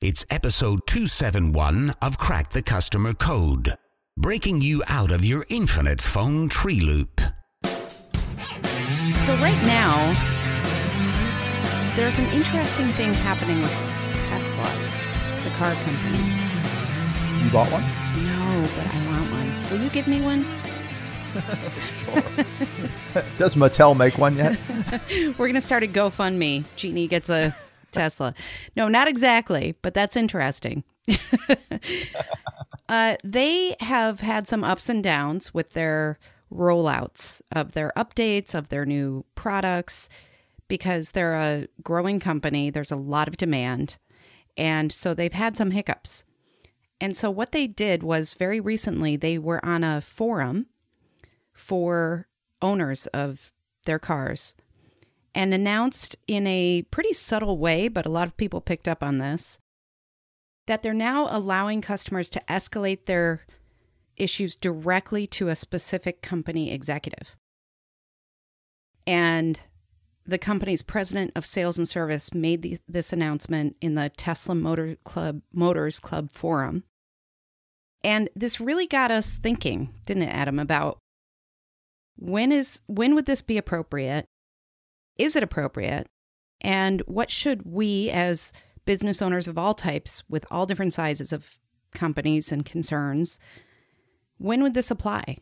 It's episode 271 of Crack the Customer Code, breaking you out of your infinite phone tree loop. So, right now, there's an interesting thing happening with Tesla, the car company. You bought one? No, but I want one. Will you give me one? Does Mattel make one yet? We're going to start a GoFundMe. Jeannie gets a Tesla. No, not exactly, but that's interesting. uh, they have had some ups and downs with their rollouts of their updates, of their new products, because they're a growing company. There's a lot of demand. And so they've had some hiccups. And so what they did was very recently, they were on a forum for owners of their cars and announced in a pretty subtle way, but a lot of people picked up on this, that they're now allowing customers to escalate their issues directly to a specific company executive. And the company's president of sales and service made the, this announcement in the Tesla Motor Club Motors Club forum. And this really got us thinking, didn't it, Adam, about when is when would this be appropriate is it appropriate? And what should we, as business owners of all types, with all different sizes of companies and concerns, when would this apply?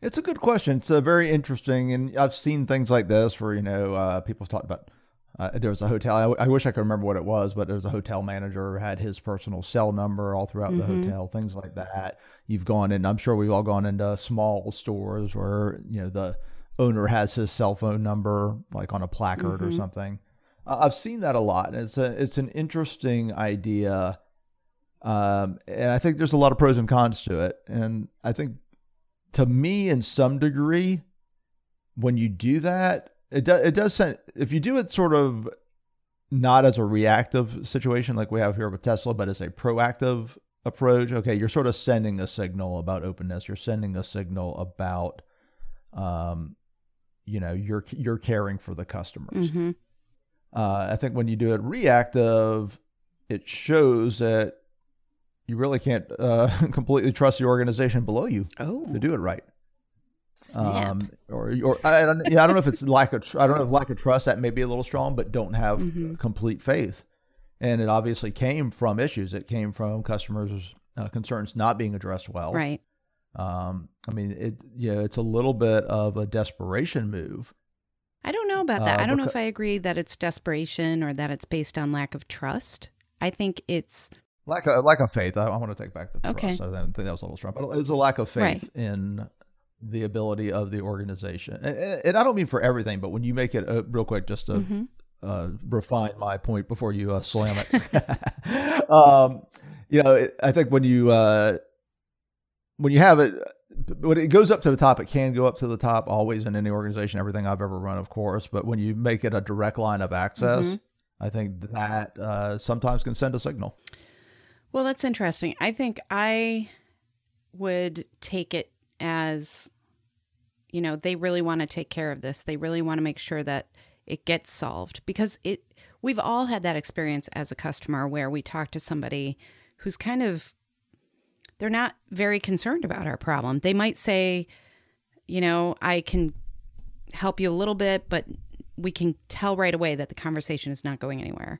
It's a good question. It's a very interesting, and I've seen things like this where you know uh, people have talked about. Uh, there was a hotel. I, I, wish I could remember what it was, but there was a hotel manager had his personal cell number all throughout mm-hmm. the hotel, things like that. You've gone in. I'm sure we've all gone into small stores where you know the owner has his cell phone number like on a placard mm-hmm. or something. Uh, I've seen that a lot. It's a it's an interesting idea, um, and I think there's a lot of pros and cons to it. And I think to me, in some degree, when you do that, it does it does send, if you do it sort of not as a reactive situation like we have here with Tesla, but as a proactive approach. Okay, you're sort of sending a signal about openness. You're sending a signal about um, you know you're you're caring for the customers. Mm-hmm. Uh, I think when you do it reactive, it shows that you really can't uh, completely trust the organization below you oh. to do it right. Snap. Um, or, or I don't, yeah, I don't know if it's lack of, I don't know if lack of trust that may be a little strong, but don't have mm-hmm. complete faith. And it obviously came from issues. It came from customers' uh, concerns not being addressed well. Right. Um, I mean, it yeah, it's a little bit of a desperation move. I don't know about that. Uh, I don't know if I agree that it's desperation or that it's based on lack of trust. I think it's lack of lack of faith. I, I want to take back the okay. trust. I think that was a little strong, but it's a lack of faith right. in the ability of the organization. And, and, I don't mean for everything, but when you make it uh, real quick, just to mm-hmm. uh, refine my point before you uh, slam it. um, you know, it, I think when you uh, when you have it when it goes up to the top, it can go up to the top always in any organization, everything I've ever run, of course. But when you make it a direct line of access, mm-hmm. I think that uh, sometimes can send a signal. Well, that's interesting. I think I would take it as, you know, they really want to take care of this. They really want to make sure that it gets solved because it. We've all had that experience as a customer where we talk to somebody who's kind of they're not very concerned about our problem. They might say, you know, I can help you a little bit, but we can tell right away that the conversation is not going anywhere.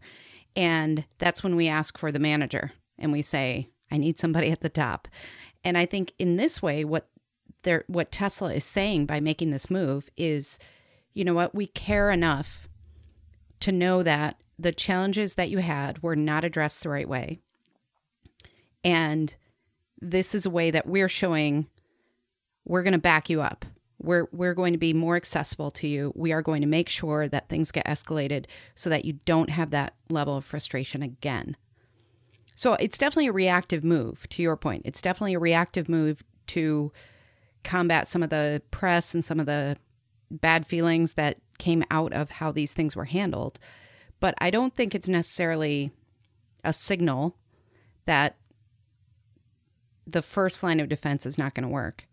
And that's when we ask for the manager and we say, I need somebody at the top. And I think in this way, what they're, what Tesla is saying by making this move is, you know what, we care enough to know that the challenges that you had were not addressed the right way. And this is a way that we're showing we're going to back you up. We're we're going to be more accessible to you. We are going to make sure that things get escalated so that you don't have that level of frustration again. So it's definitely a reactive move to your point. It's definitely a reactive move to combat some of the press and some of the bad feelings that came out of how these things were handled. But I don't think it's necessarily a signal that the first line of defense is not going to work.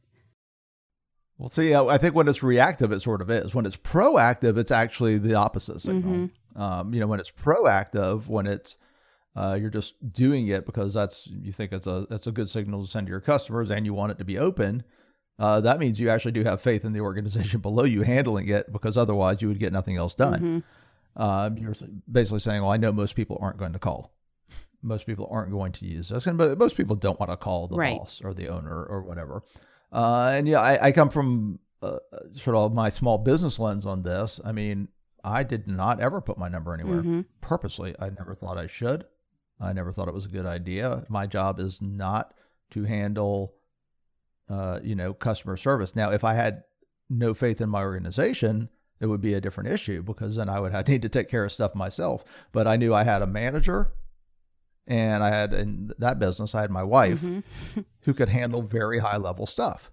Well, see, I think when it's reactive, it sort of is. When it's proactive, it's actually the opposite signal. Mm-hmm. Um, you know, when it's proactive, when it's uh, you're just doing it because that's you think it's a that's a good signal to send to your customers and you want it to be open. Uh, that means you actually do have faith in the organization below you handling it because otherwise you would get nothing else done. Mm-hmm. Uh, you're basically saying, "Well, I know most people aren't going to call. Most people aren't going to use this, and but most people don't want to call the Right. boss or the owner or whatever." Uh, and yeah, I, I come from uh, sort of my small business lens on this. I mean, I did not ever put my number anywhere Mhm. purposely. I never thought I should. I never thought it was a good idea. My job is not to handle, uh, you know, customer service. Now, if I had no faith in my organization, it would be a different issue because then I would have, need to take care of stuff myself. But I knew I had a manager, and I had in that business, I had my wife Mhm. who could handle very high level stuff.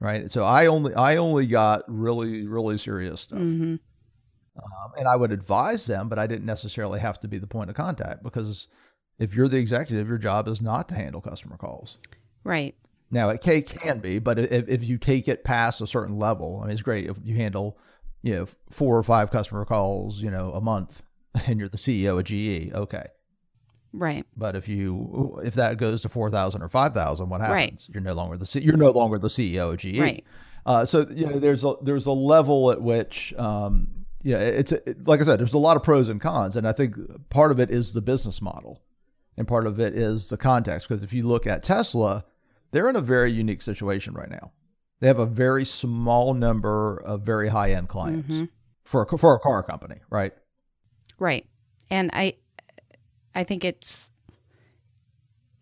Right. So I only I only got really really serious stuff. Mhm. Um, and I would advise them, but I didn't necessarily have to be the point of contact because if you're the executive, your job is not to handle customer calls. Right. Now, it can, can be, but if, if you take it past a certain level, I mean, it's great if you handle, you know, four or five customer calls, you know, a month, and you're the CEO of GE. Okay, Right. but if you if that goes to four thousand or five thousand, what happens? Right. You're no longer the C, you're no longer the CEO of GE. Right. Uh, so you know, there's a there's a level at which, um, yeah, it's it, like I said, there's a lot of pros and cons, and I think part of it is the business model, and part of it is the context. Because if you look at Tesla, they're in a very unique situation right now. They have a very small number of very high end clients Mhm. for a, for a car company, right? Right. And I I think it's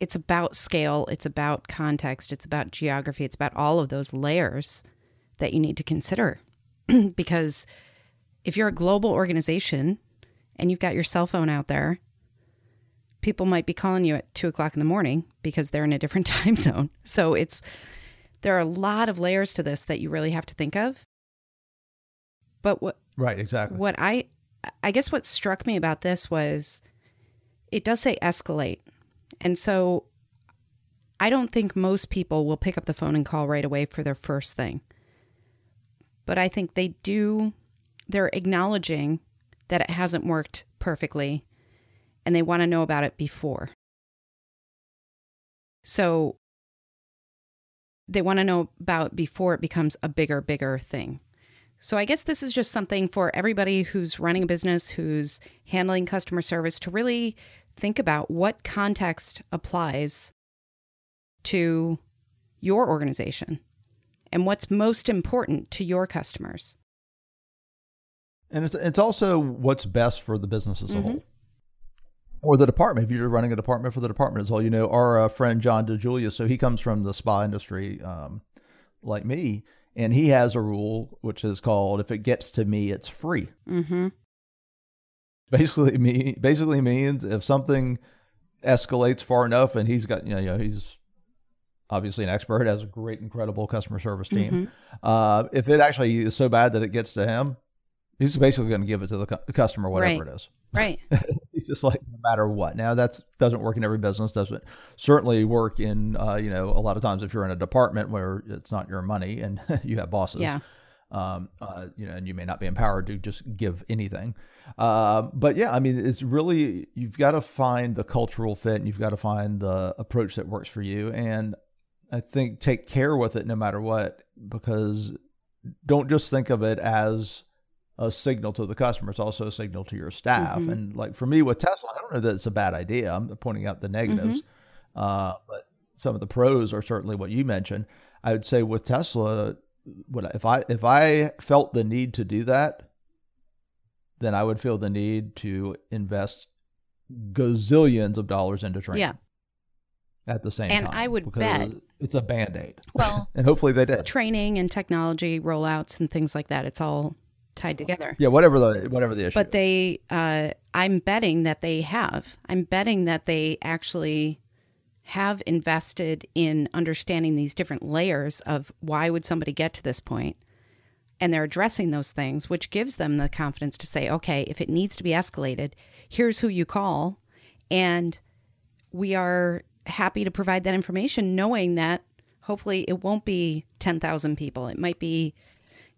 it's about scale, it's about context, it's about geography, it's about all of those layers that you need to consider. because if you're a global organization and you've got your cell phone out there, people might be calling you at two o'clock in the morning because they're in a different time zone. So it's there are a lot of layers to this that you really have to think of. But what Right, exactly. what I I guess what struck me about this was it does say escalate. And so I don't think most people will pick up the phone and call right away for their first thing. But I think they do they're acknowledging that it hasn't worked perfectly and they want to know about it before. So they want to know about before it becomes a bigger bigger thing. So I guess this is just something for everybody who's running a business, who's handling customer service to really think about what context applies to your organization and what's most important to your customers. And it's it's also what's best for the business as a Mhm. whole, or the department. If you're running a department for the department as well, you know our uh, friend John DiJulius. So he comes from the spa industry, um, like me, and he has a rule which is called "If it gets to me, it's free." Mm-hmm. Basically, me basically means if something escalates far enough, and he's got you know, you know he's obviously an expert, has a great, incredible customer service team. Mhm. Uh, if it actually is so bad that it gets to him, he's basically going to give it to the cu- customer, whatever Right. it is. Right. He's just like no matter what. Now that doesn't work in every business. Doesn't certainly work in uh, you know a lot of times if you're in a department where it's not your money and you have bosses. Yeah. Um, uh, you know, and you may not be empowered to just give anything. Uh, but yeah, I mean, it's really you've got to find the cultural fit and you've got to find the approach that works for you. And I think take care with it no matter what, because don't just think of it as a signal to the customer. It's also a signal to your staff. Mhm. And like for me with Tesla, I don't know that it's a bad idea. I'm pointing out the negatives, uh, but some of the pros are certainly what you mentioned. I would say with Tesla, what if I if I felt the need to do that, then I would feel the need to invest gazillions of dollars into training. Yeah. At the same And time, and I would bet- it's a band aid, Well, and hopefully they did. training and technology rollouts and things like that, it's all tied together. Yeah, whatever the whatever the issue. But they, uh, I'm betting that they have. I'm betting that they actually have invested in understanding these different layers of why would somebody get to this point, and they're addressing those things, which gives them the confidence to say, okay, if it needs to be escalated, here's who you call, and we are happy to provide that information, knowing that hopefully it won't be ten thousand people. It might be,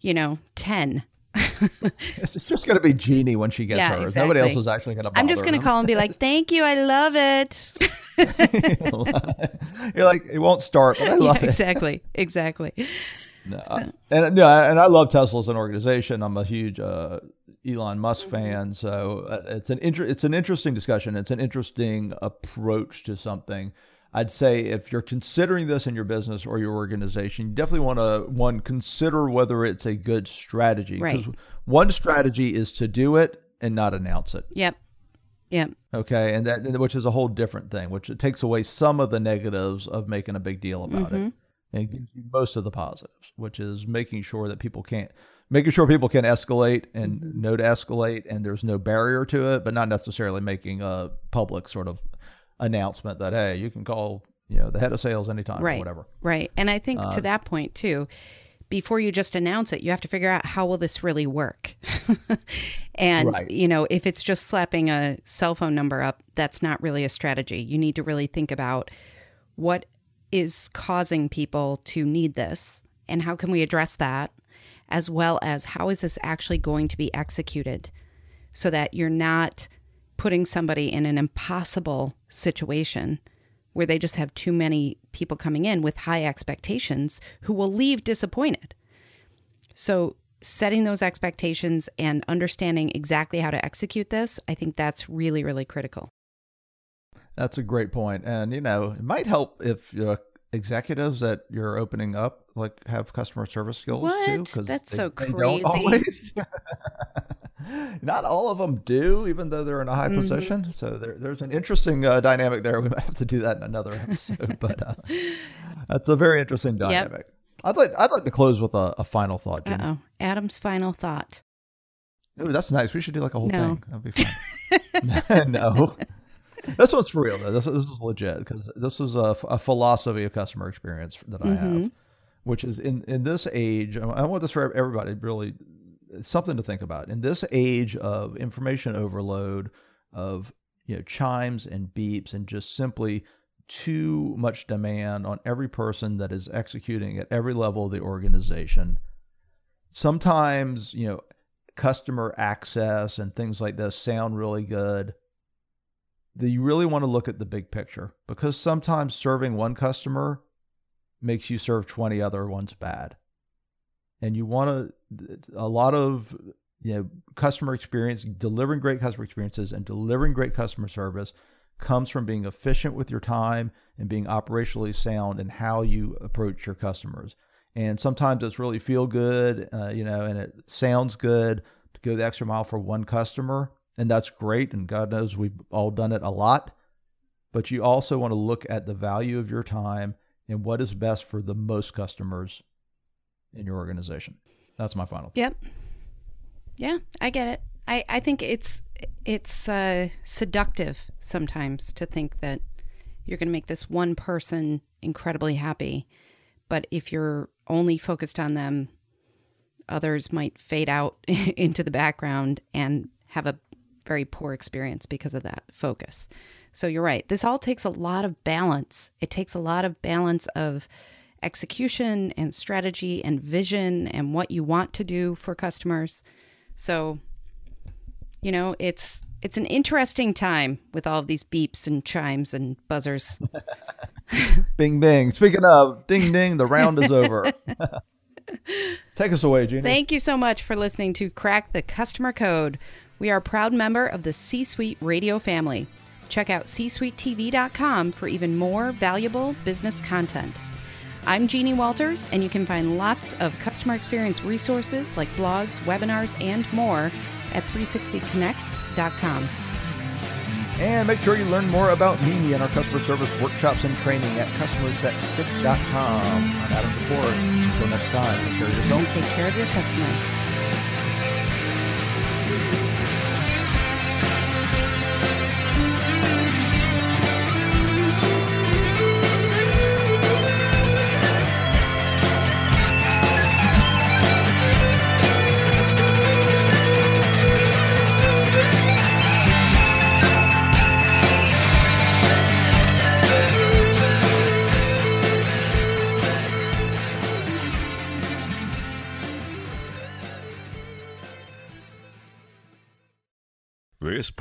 you know, ten it's just going to be Jeannie when she gets Yeah, hers. Nobody else is actually going to. I'm just going to call and be like, "Thank you, I love it." You're like, it won't start, but I yeah, love it. exactly, exactly. No, I- and no, and I love Tesla as an organization. I'm a huge uh, Elon Musk fan, so uh, it's an inter- it's an interesting discussion. It's an interesting approach to something. I'd say if you're considering this in your business or your organization, you definitely want to one consider whether it's a good strategy. Right. one strategy is to do it and not announce it. Yep, yep, Okay, and that which is a whole different thing, which it takes away some of the negatives of making a big deal about Mm-hmm. it, and gives you most of the positives, which is making sure that people can't, making sure people can escalate and Mm-hmm. know to escalate, and there's no barrier to it, but not necessarily making a public sort of announcement that hey, you can call you know the head of sales anytime or right, whatever. right. And I think Uh, to that point too, before you just announce it, you have to figure out how will this really work. and Right. you know, if it's just slapping a cell phone number up, that's not really a strategy. You need to really think about what is causing people to need this and how can we address that as well as how is this actually going to be executed so that you're not putting somebody in an impossible situation where they just have too many people coming in with high expectations who will leave disappointed. So, setting those expectations and understanding exactly how to execute this, I think that's really, really critical. That's a great point, and you know it might help if uh, executives that you're opening up like have customer service skills too. That's they- so crazy. Not all of them do, even though they're in a high Mm-hmm. position. So there, there's an interesting uh, dynamic there. We might have to do that in another episode, but uh, that's a very interesting dynamic. I'd like I'd like to close with a, a final thought. Oh. Adam's final thought. Ooh, that's nice. We should do like a whole No. thing. That'd be fun. no. This one's for real though. This, this is legit because this is a, a philosophy of customer experience that I have, which is in in this age. I want this for everybody. Really, something to think about. In this age of information overload, of you know chimes and beeps, and just simply too much demand on every person that is executing at every level of the organization. Sometimes you know customer access and things like this sound really good you really want to look at the big picture because sometimes serving one customer makes you serve 20 other ones bad and you want to a lot of you know customer experience delivering great customer experiences and delivering great customer service comes from being efficient with your time and being operationally sound in how you approach your customers. And sometimes it's really feel good uh, you know and it sounds good to go the extra mile for one customer and that's great and god knows we've all done it a lot. But you also want to look at the value of your time and what is best for the most customers in your organization that's my final Yep. Yeah, I get it. I, I think it's it's uh, seductive sometimes to think that you're going to make this one person incredibly happy, but if you're only focused on them, others might fade out into the background and have a very poor experience because of that focus. So you're right. This all takes a lot of balance. It takes a lot of balance of execution and strategy and vision and what you want to do for customers. So, you know, it's it's an interesting time with all of these beeps and chimes and buzzers. bing bing speaking of ding ding the round is over take us away Jeannie. Thank you so much for listening to Crack the Customer Code. We are a proud member of the C Suite Radio family. Check out csuitetv.com for even more valuable business content. I'm Jeannie Walters, and you can find lots of customer experience resources like blogs, webinars, and more at 360connext.com. And make sure you learn more about me and our customer service workshops and training at customersthatstick.com. I'm Adam DeFord. Until next time, take care of yourself. And take care of your customers.